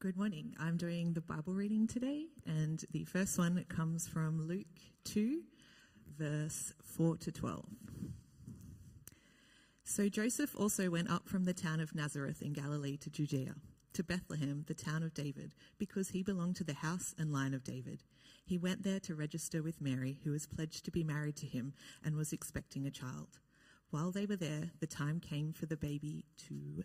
Good morning. I'm doing the Bible reading today, and the first one comes from Luke 2, verse 4 to 12. So Joseph also went up from the town of Nazareth in Galilee to Judea, to Bethlehem, the town of David, because he belonged to the house and line of David. He went there to register with Mary, who was pledged to be married to him and was expecting a child. While they were there, the time came for the baby to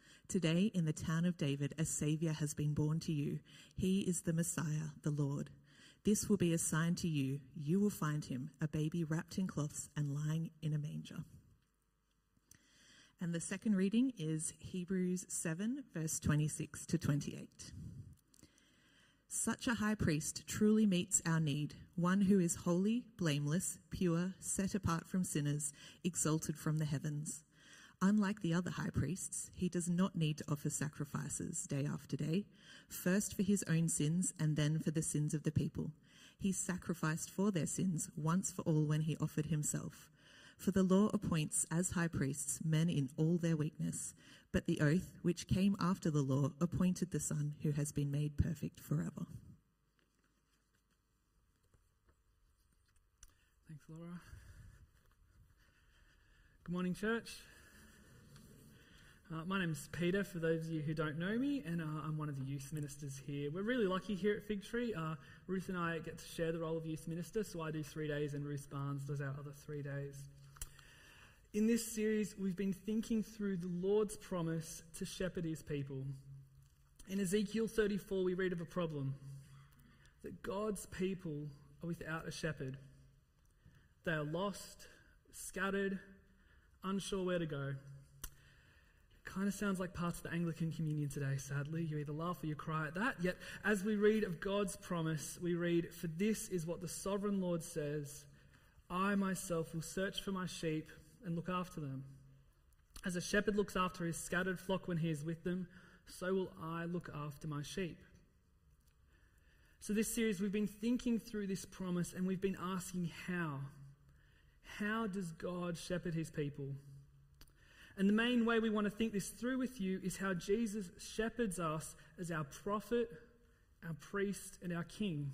Today, in the town of David, a Savior has been born to you. He is the Messiah, the Lord. This will be a sign to you. You will find him, a baby wrapped in cloths and lying in a manger. And the second reading is Hebrews 7, verse 26 to 28. Such a high priest truly meets our need, one who is holy, blameless, pure, set apart from sinners, exalted from the heavens. Unlike the other high priests, he does not need to offer sacrifices day after day, first for his own sins and then for the sins of the people. He sacrificed for their sins once for all when he offered himself. For the law appoints as high priests men in all their weakness, but the oath, which came after the law, appointed the Son who has been made perfect forever. Thanks, Laura. Good morning, church. Uh, my name's Peter, for those of you who don't know me, and uh, I'm one of the youth ministers here. We're really lucky here at Fig Tree. Uh, Ruth and I get to share the role of youth minister, so I do three days, and Ruth Barnes does our other three days. In this series, we've been thinking through the Lord's promise to shepherd his people. In Ezekiel 34, we read of a problem that God's people are without a shepherd. They are lost, scattered, unsure where to go. Kind of sounds like parts of the Anglican communion today, sadly. You either laugh or you cry at that. Yet, as we read of God's promise, we read, For this is what the sovereign Lord says I myself will search for my sheep and look after them. As a shepherd looks after his scattered flock when he is with them, so will I look after my sheep. So, this series, we've been thinking through this promise and we've been asking how. How does God shepherd his people? And the main way we want to think this through with you is how Jesus shepherds us as our prophet, our priest, and our king.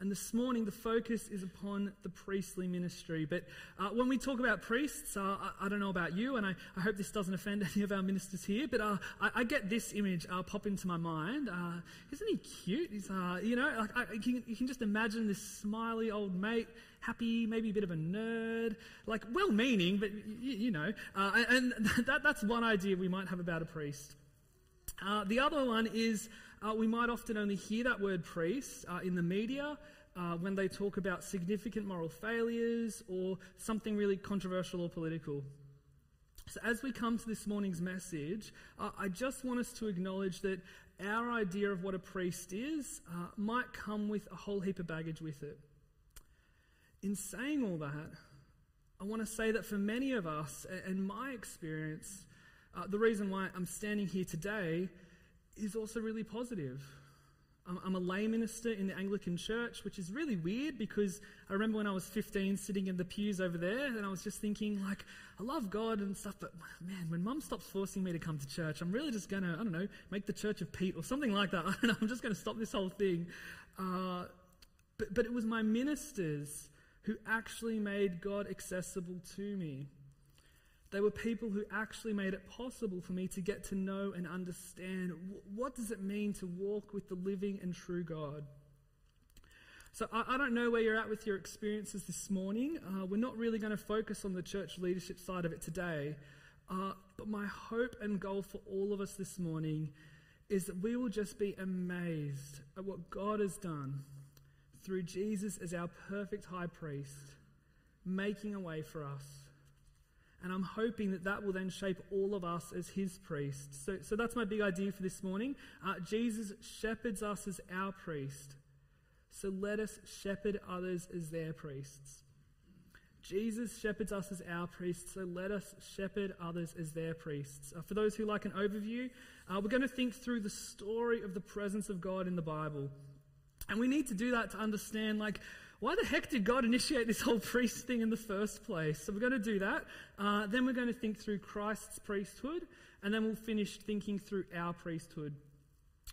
And this morning, the focus is upon the priestly ministry. But uh, when we talk about priests, uh, I, I, don't know about you, and I, I, hope this doesn't offend any of our ministers here, but uh, I, I, get this image uh, pop into my mind. Uh, isn't he cute? He's, uh, you know, like can, you can just imagine this smiley old mate, happy, maybe a bit of a nerd, like well meaning, but you, you know. and that, that's one idea we might have about a priest. the other one is uh, we might often only hear that word priest uh, in the media uh, when they talk about significant moral failures or something really controversial or political. So, as we come to this morning's message, uh, I just want us to acknowledge that our idea of what a priest is uh, might come with a whole heap of baggage with it. In saying all that, I want to say that for many of us, and my experience, uh, the reason why I'm standing here today is also really positive. I'm a lay minister in the Anglican Church, which is really weird because I remember when I was 15 sitting in the pews over there and I was just thinking, like, I love God and stuff, but man, when mum stops forcing me to come to church, I'm really just going to, I don't know, make the Church of Pete or something like that. I don't know, I'm just going to stop this whole thing. Uh, but, but it was my ministers who actually made God accessible to me. They were people who actually made it possible for me to get to know and understand what does it mean to walk with the living and true God. So I, I don't know where you're at with your experiences this morning. Uh, we're not really going to focus on the church leadership side of it today. Uh, but my hope and goal for all of us this morning is that we will just be amazed at what God has done through Jesus as our perfect high priest, making a way for us and I'm hoping that that will then shape all of us as his priests. So, so that's my big idea for this morning. Uh, Jesus shepherds us as our priest so let us shepherd others as their priests. Jesus shepherds us as our priests, so let us shepherd others as their priests. Uh, for those who like an overview, uh, we're going to think through the story of the presence of God in the Bible. And we need to do that to understand, like, why the heck did God initiate this whole priest thing in the first place? So we're going to do that. Uh, then we're going to think through Christ's priesthood, and then we'll finish thinking through our priesthood.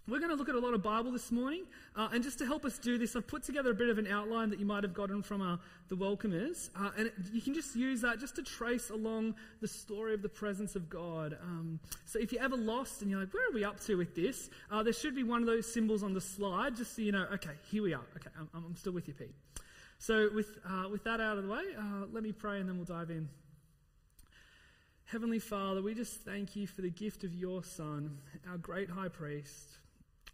We're going to look at a lot of Bible this morning, uh, and just to help us do this, I've put together a bit of an outline that you might have gotten from uh, the welcomers, uh, and it, you can just use that just to trace along the story of the presence of God. Um, so if you're ever lost and you're like, "Where are we up to with this?" Uh, there should be one of those symbols on the slide, just so you know. Okay, here we are. Okay, I'm, I'm still with you, Pete. So with uh, with that out of the way, uh, let me pray, and then we'll dive in. Heavenly Father, we just thank you for the gift of your Son, our great high priest.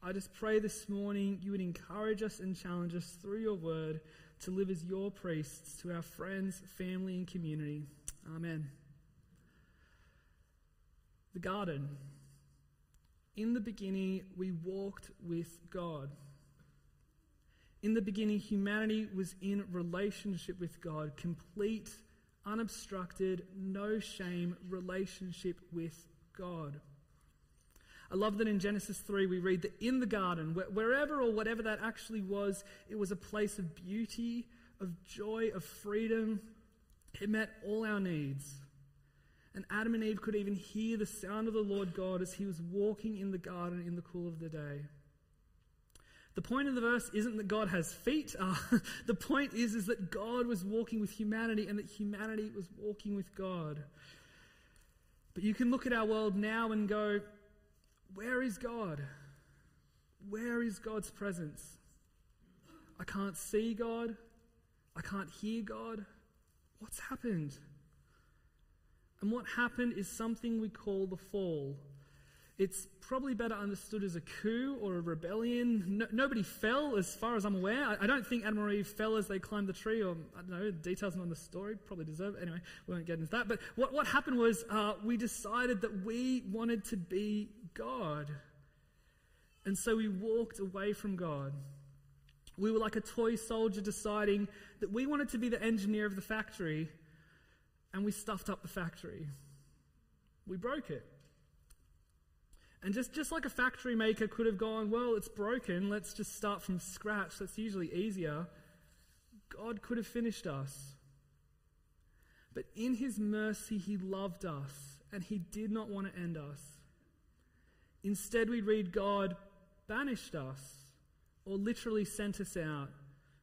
I just pray this morning you would encourage us and challenge us through your word to live as your priests to our friends, family, and community. Amen. The garden. In the beginning, we walked with God. In the beginning, humanity was in relationship with God, complete, unobstructed, no shame relationship with God. I love that in Genesis 3 we read that in the garden, wherever or whatever that actually was, it was a place of beauty, of joy, of freedom. It met all our needs. And Adam and Eve could even hear the sound of the Lord God as he was walking in the garden in the cool of the day. The point of the verse isn't that God has feet. Uh, the point is, is that God was walking with humanity and that humanity was walking with God. But you can look at our world now and go, where is God? Where is God's presence? I can't see God. I can't hear God. What's happened? And what happened is something we call the fall. It's probably better understood as a coup or a rebellion. No, nobody fell, as far as I'm aware. I, I, don't think Adam and Eve fell as they climbed the tree, or I don't know, details on the story. Probably deserve it. Anyway, we won't get into that. But what, what happened was uh, we decided that we wanted to be God. And so we walked away from God. We were like a toy soldier deciding that we wanted to be the engineer of the factory, and we stuffed up the factory. We broke it. And just, just like a factory maker could have gone, well, it's broken, let's just start from scratch, that's usually easier, God could have finished us. But in His mercy, He loved us, and He did not want to end us. Instead, we read God banished us, or literally sent us out.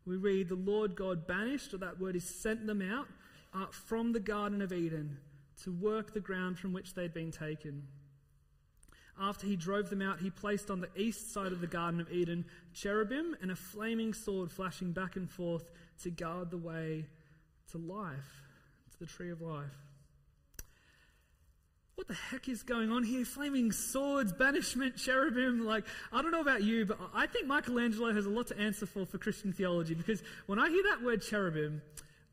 We read the Lord God banished, or that word is sent them out uh, from the Garden of Eden to work the ground from which they'd been taken. After he drove them out, he placed on the east side of the Garden of Eden cherubim and a flaming sword flashing back and forth to guard the way to life, to the tree of life what the heck is going on here? Flaming swords, banishment, cherubim. Like, I don't know about you, but I think Michelangelo has a lot to answer for for Christian theology because when I hear that word cherubim,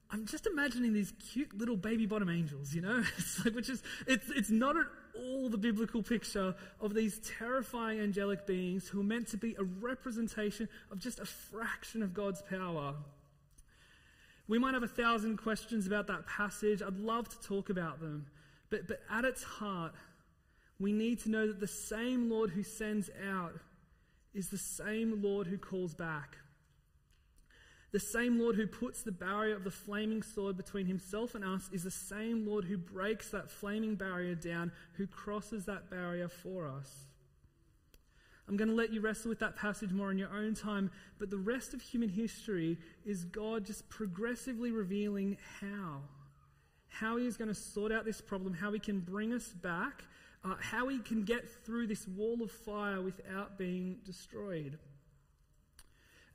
I'm just imagining these cute little baby bottom angels, you know? It's like, which is, it's, it's not at all the biblical picture of these terrifying angelic beings who are meant to be a representation of just a fraction of God's power. We might have a thousand questions about that passage. I'd love to talk about them. But, but at its heart, we need to know that the same Lord who sends out is the same Lord who calls back. The same Lord who puts the barrier of the flaming sword between himself and us is the same Lord who breaks that flaming barrier down, who crosses that barrier for us. I'm going to let you wrestle with that passage more in your own time, but the rest of human history is God just progressively revealing how how he is going to sort out this problem, how he can bring us back, uh, how he can get through this wall of fire without being destroyed.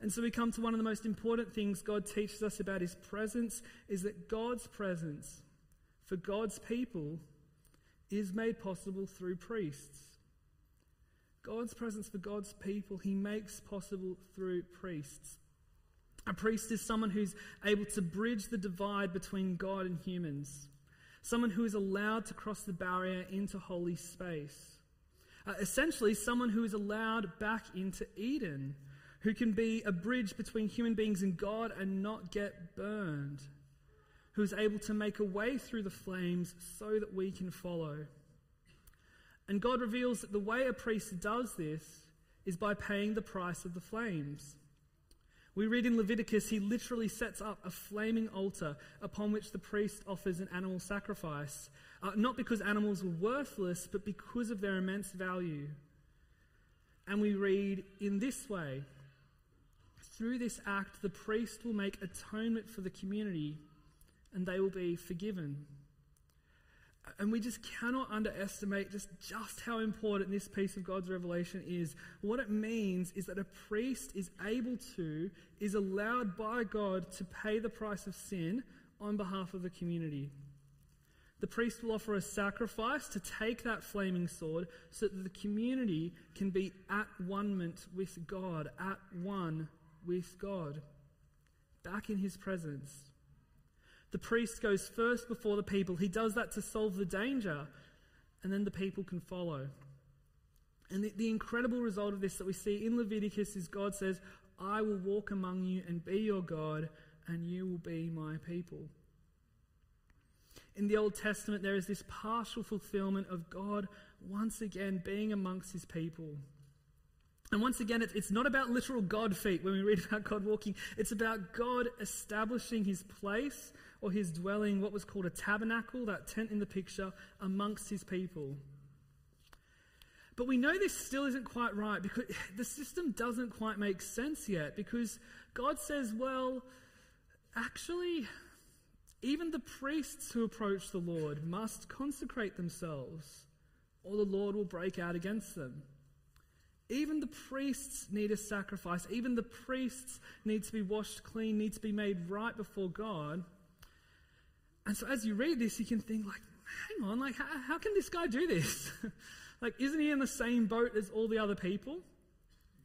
And so we come to one of the most important things God teaches us about his presence is that God's presence for God's people is made possible through priests. God's presence for God's people, he makes possible through priests. A priest is someone who's able to bridge the divide between God and humans, someone who is allowed to cross the barrier into holy space. Uh, essentially, someone who is allowed back into Eden, who can be a bridge between human beings and God and not get burned, who is able to make a way through the flames so that we can follow. And God reveals that the way a priest does this is by paying the price of the flames. We read in Leviticus, he literally sets up a flaming altar upon which the priest offers an animal sacrifice, uh, not because animals were worthless, but because of their immense value. And we read in this way through this act, the priest will make atonement for the community and they will be forgiven. And we just cannot underestimate just, just how important this piece of God's revelation is. What it means is that a priest is able to, is allowed by God to pay the price of sin on behalf of the community. The priest will offer a sacrifice to take that flaming sword so that the community can be at one with God, at one with God, back in his presence. The priest goes first before the people. He does that to solve the danger, and then the people can follow. And the, the, incredible result of this that we see in Leviticus is God says, I will walk among you and be your God, and you will be my people. In the Old Testament, there is this partial fulfillment of God once again being amongst his people. And once again, it's not about literal God feet when we read about God walking. It's about God establishing his place or his dwelling, what was called a tabernacle, that tent in the picture, amongst his people. But we know this still isn't quite right because the system doesn't quite make sense yet because God says, well, actually, even the priests who approach the Lord must consecrate themselves or the Lord will break out against them. Even the priests need a sacrifice. Even the priests need to be washed clean, need to be made right before God. And so as you read this, you can think like, hang on, like how, how can this guy do this? like, isn't he in the same boat as all the other people?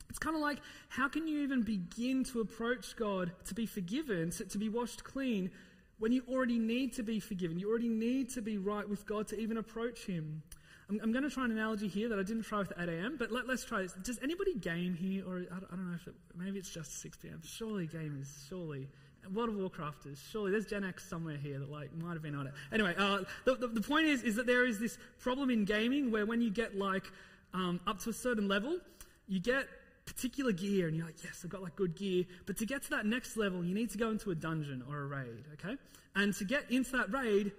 It's kind of like, how can you even begin to approach God to be forgiven, to, to be washed clean, when you already need to be forgiven? You already need to be right with God to even approach Him. I'm, I'm going to try an analogy here that I didn't try with 8 a.m., but let, us try this. Does anybody game here? Or I, I don't know if it, maybe it's just 6 p.m. Surely gamers, surely. World of Warcrafters. Surely there's Gen X somewhere here that like might have been on it. Anyway, uh, the, the, the, point is is that there is this problem in gaming where when you get like um, up to a certain level, you get particular gear and you're like, yes, I've got like good gear. But to get to that next level, you need to go into a dungeon or a raid, okay? And to get into that raid,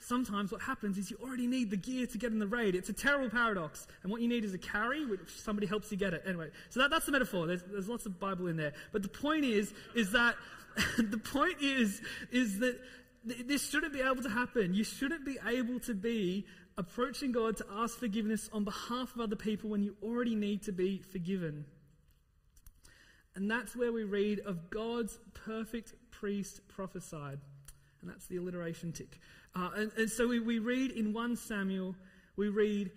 sometimes what happens is you already need the gear to get in the raid. It's a terrible paradox. And what you need is a carry, which somebody helps you get it. Anyway, so that, that's the metaphor. There's, there's lots of Bible in there. But the point is, is that, the point is, is that th- this shouldn't be able to happen. You shouldn't be able to be approaching God to ask forgiveness on behalf of other people when you already need to be forgiven. And that's where we read of God's perfect priest prophesied. And that's the alliteration tick. Uh, and, and, so we, we read in 1 Samuel, we read,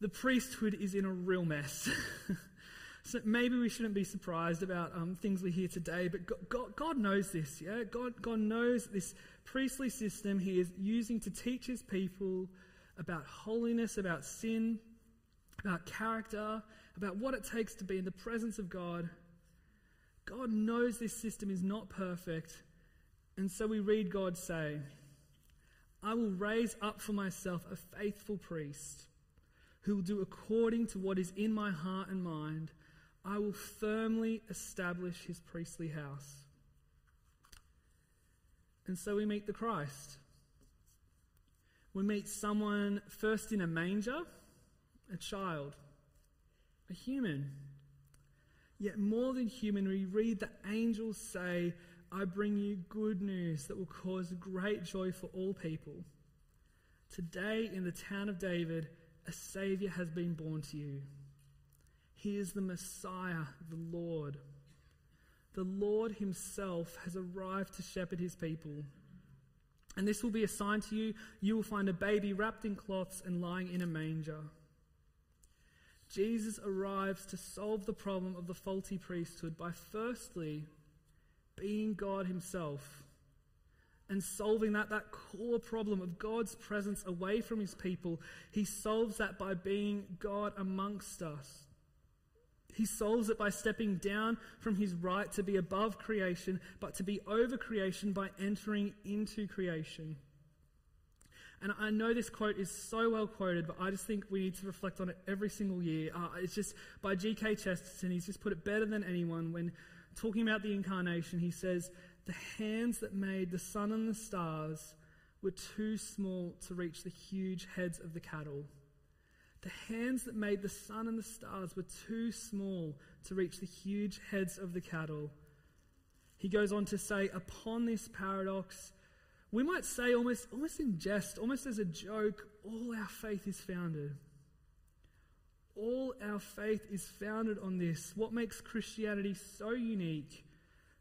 the priesthood is in a real mess. so maybe we shouldn't be surprised about um, things we hear today, but God, God, God knows this, yeah? God, God knows this priestly system He is using to teach His people about holiness, about sin, about character, about what it takes to be in the presence of God. God knows this system is not perfect, and so we read God say, I will raise up for myself a faithful priest who will do according to what is in my heart and mind. I will firmly establish his priestly house. And so we meet the Christ. We meet someone first in a manger, a child, a human. Yet more than human, we read the angels say, I bring you good news that will cause great joy for all people. Today, in the town of David, a Savior has been born to you. He is the Messiah, the Lord. The Lord Himself has arrived to shepherd His people. And this will be a sign to you. You will find a baby wrapped in cloths and lying in a manger. Jesus arrives to solve the problem of the faulty priesthood by firstly being God Himself and solving that, that core problem of God's presence away from His people. He solves that by being God amongst us. He solves it by stepping down from his right to be above creation, but to be over creation by entering into creation. And I know this quote is so well quoted, but I just think we need to reflect on it every single year. Uh, it's just by G.K. Chesterton. He's just put it better than anyone when talking about the incarnation. He says, The hands that made the sun and the stars were too small to reach the huge heads of the cattle. The hands that made the sun and the stars were too small to reach the huge heads of the cattle. He goes on to say, Upon this paradox, we might say almost, almost in jest, almost as a joke, all our faith is founded. All our faith is founded on this. What makes Christianity so unique,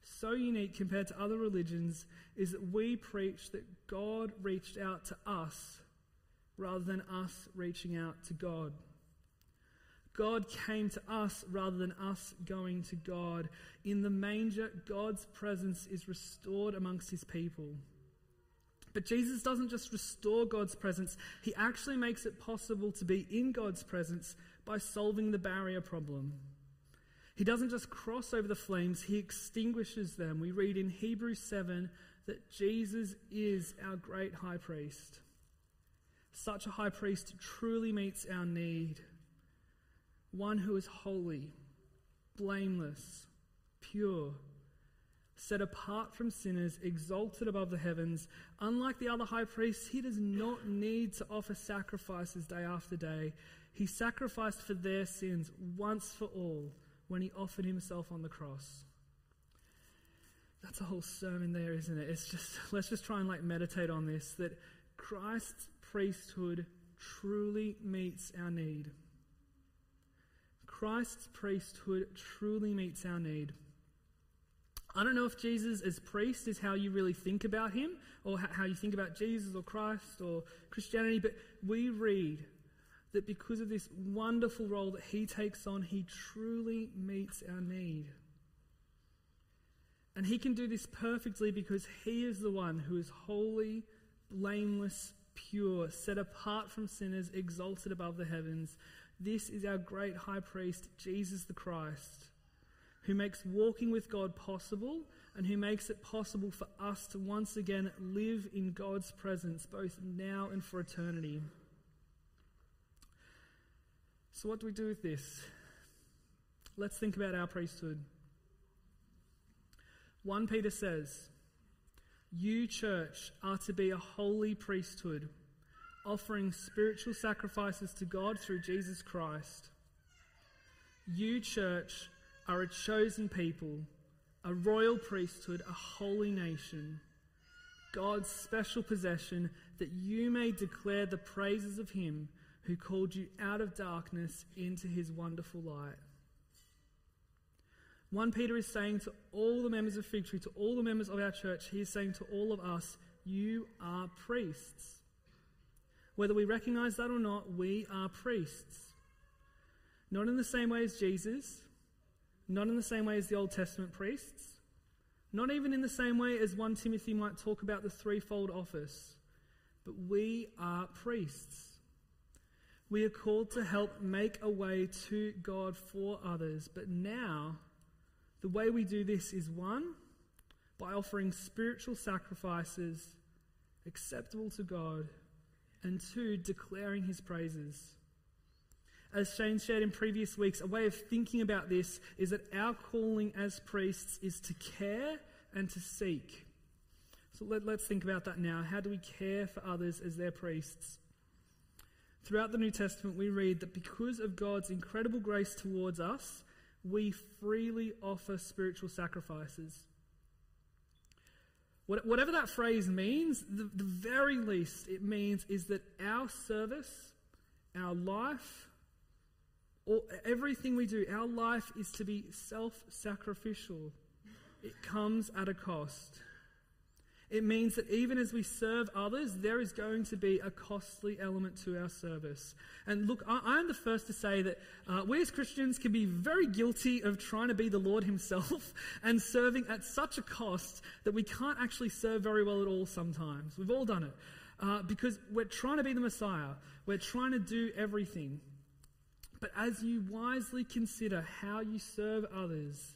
so unique compared to other religions, is that we preach that God reached out to us rather than us reaching out to God. God came to us rather than us going to God. In the manger, God's presence is restored amongst his people. But Jesus doesn't just restore God's presence, he actually makes it possible to be in God's presence by solving the barrier problem. He doesn't just cross over the flames, he extinguishes them. We read in Hebrews 7 that Jesus is our great high priest. Such a high priest truly meets our need. One who is holy, blameless, pure set apart from sinners, exalted above the heavens. Unlike the other high priests, he does not need to offer sacrifices day after day. He sacrificed for their sins once for all when he offered himself on the cross. That's a whole sermon there, isn't it? It's just let's just try and like meditate on this that Christ's priesthood truly meets our need. Christ's priesthood truly meets our need. I don't know if Jesus as priest is how you really think about him or how you think about Jesus or Christ or Christianity, but we read that because of this wonderful role that he takes on, he truly meets our need. And he can do this perfectly because he is the one who is holy, blameless, pure, set apart from sinners, exalted above the heavens. This is our great high priest, Jesus the Christ who makes walking with God possible and who makes it possible for us to once again live in God's presence, both now and for eternity. So, what do we do with this? Let's think about our priesthood. 1 Peter says, You, church, are to be a holy priesthood, offering spiritual sacrifices to God through Jesus Christ. You, church, are a chosen people, a royal priesthood, a holy nation, God's special possession, that you may declare the praises of Him who called you out of darkness into His wonderful light. 1 Peter is saying to all the members of Fig Tree, to all the members of our church, he is saying to all of us, You are priests. Whether we recognize that or not, we are priests. Not in the same way as Jesus, not in the same way as the Old Testament priests, not even in the same way as 1 Timothy might talk about the threefold office, but we are priests. We are called to help make a way to God for others, but now the way we do this is one, by offering spiritual sacrifices acceptable to God, and two, declaring his praises as Shane shared in previous weeks, a way of thinking about this is that our calling as priests is to care and to seek. So let, us think about that now. How do we care for others as their priests? Throughout the New Testament, we read that because of God's incredible grace towards us, we freely offer spiritual sacrifices. Whatever that phrase means, the, the very least it means is that our service, our life, all, everything we do, our life is to be self sacrificial. It comes at a cost. It means that even as we serve others, there is going to be a costly element to our service. And look, I, am the first to say that uh, we as Christians can be very guilty of trying to be the Lord Himself and serving at such a cost that we can't actually serve very well at all sometimes. We've all done it. Uh, because we're trying to be the Messiah, we're trying to do everything. But as you wisely consider how you serve others,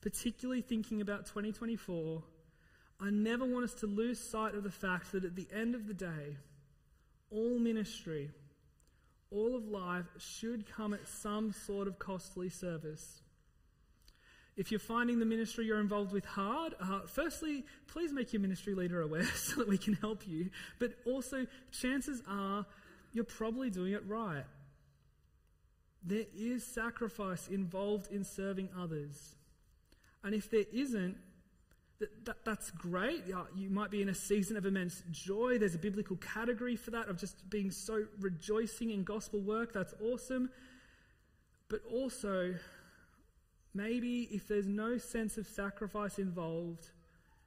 particularly thinking about 2024, I never want us to lose sight of the fact that at the end of the day, all ministry, all of life should come at some sort of costly service. If you're finding the ministry you're involved with hard, uh, firstly, please make your ministry leader aware so that we can help you. But also, chances are you're probably doing it right. There is sacrifice involved in serving others. And if there isn't, that, that, that's great. You might be in a season of immense joy. There's a biblical category for that of just being so rejoicing in gospel work. That's awesome. But also, maybe if there's no sense of sacrifice involved,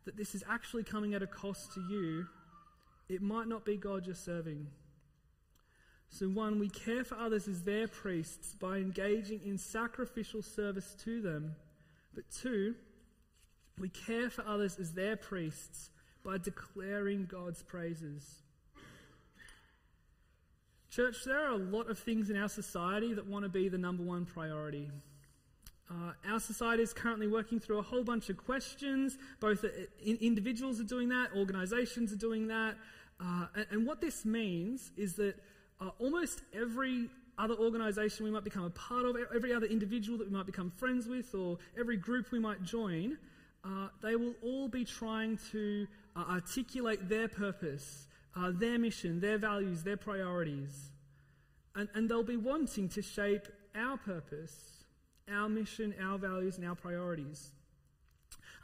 that this is actually coming at a cost to you, it might not be God you're serving. So, one, we care for others as their priests by engaging in sacrificial service to them. But two, we care for others as their priests by declaring God's praises. Church, there are a lot of things in our society that want to be the number one priority. Uh, our society is currently working through a whole bunch of questions. Both individuals are doing that, organizations are doing that. Uh, and, and, what this means is that uh, almost every other organization we might become a part of, every other individual that we might become friends with, or every group we might join, uh, they will all be trying to uh, articulate their purpose, uh, their mission, their values, their priorities. And, and they'll be wanting to shape our purpose, our mission, our values, and our priorities.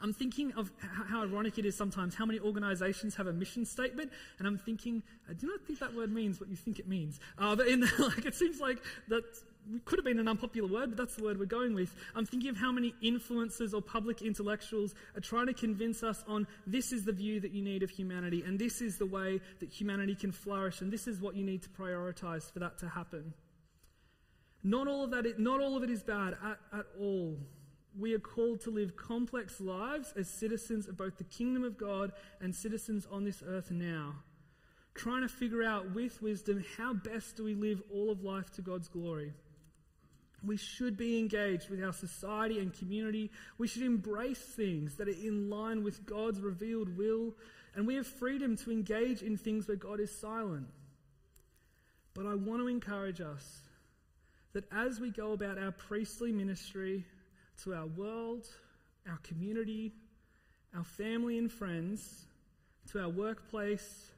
I'm thinking of how ironic it is sometimes how many organizations have a mission statement, and I'm thinking, I do not think that word means what you think it means. Uh, but in the, like, it seems like that could have been an unpopular word, but that's the word we're going with. I'm thinking of how many influencers or public intellectuals are trying to convince us on this is the view that you need of humanity, and this is the way that humanity can flourish, and this is what you need to prioritize for that to happen. Not all of that, not all of it is bad at, at all. We are called to live complex lives as citizens of both the kingdom of God and citizens on this earth now. Trying to figure out with wisdom how best do we live all of life to God's glory. We should be engaged with our society and community. We should embrace things that are in line with God's revealed will, and we have freedom to engage in things where God is silent. But I want to encourage us that as we go about our priestly ministry to our world, our community, our family and friends, to our workplace,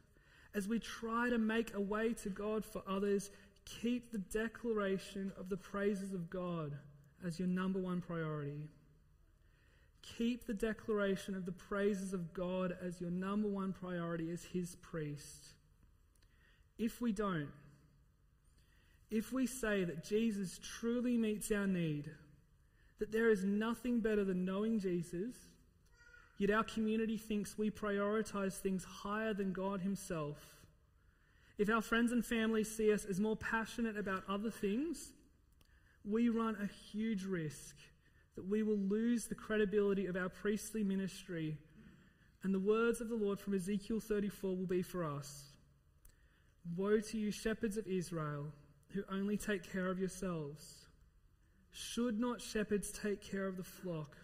as we try to make a way to God for others, keep the declaration of the praises of God as your number one priority. Keep the declaration of the praises of God as your number one priority as His priest. If we don't, if we say that Jesus truly meets our need, that there is nothing better than knowing Jesus, yet our community thinks we prioritize things higher than God Himself, if our friends and family see us as more passionate about other things, we run a huge risk that we will lose the credibility of our priestly ministry. And the words of the Lord from Ezekiel 34 will be for us Woe to you, shepherds of Israel, who only take care of yourselves. Should not shepherds take care of the flock?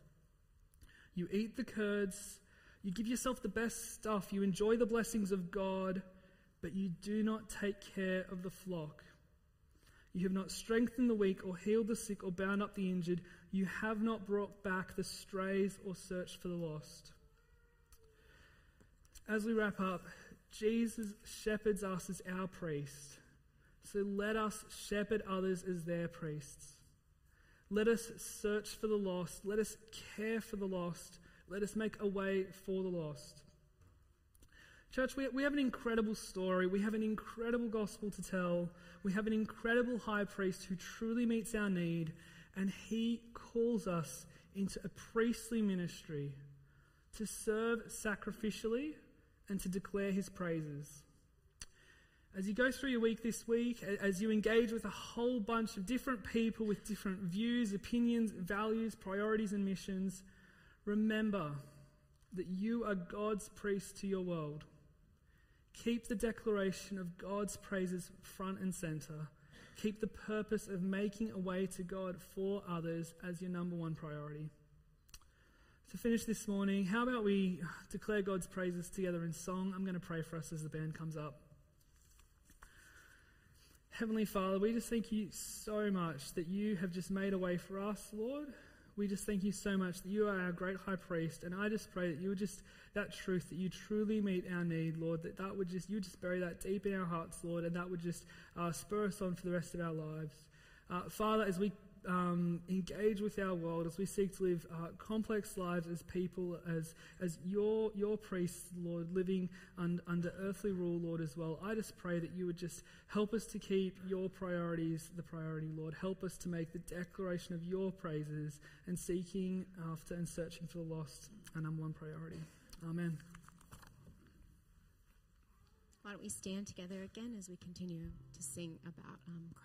You eat the curds, you give yourself the best stuff, you enjoy the blessings of God but you do not take care of the flock. You have not strengthened the weak or healed the sick or bound up the injured. You have not brought back the strays or searched for the lost. As we wrap up, Jesus shepherds us as our priest. So let us shepherd others as their priests. Let us search for the lost. Let us care for the lost. Let us make a way for the lost. Church, we, we have an incredible story. We have an incredible gospel to tell. We have an incredible high priest who truly meets our need, and he calls us into a priestly ministry to serve sacrificially and to declare his praises. As you go through your week this week, as you engage with a whole bunch of different people with different views, opinions, values, priorities, and missions, remember that you are God's priest to your world. Keep the declaration of God's praises front and center keep the purpose of making a way to God for others as your number one priority. To finish this morning, how about we declare God's praises together in song? I'm going to pray for us as the band comes up. Heavenly Father, we just thank you so much that you have just made a way for us, Lord. We just thank you so much that you are our great high priest, and I just pray that you would just that truth that you truly meet our need, Lord. That that would just you just bury that deep in our hearts, Lord, and that would just uh, spur us on for the rest of our lives, uh, Father. As we um, engage with our world, as we seek to live uh, complex lives as people, as as your your priests, Lord, living un, under earthly rule, Lord, as well. I just pray that you would just help us to keep your priorities the priority, Lord. Help us to make the declaration of your praises and seeking after and searching for the lost our number one priority. Amen. Why don't we stand together again as we continue to sing about um, Christ?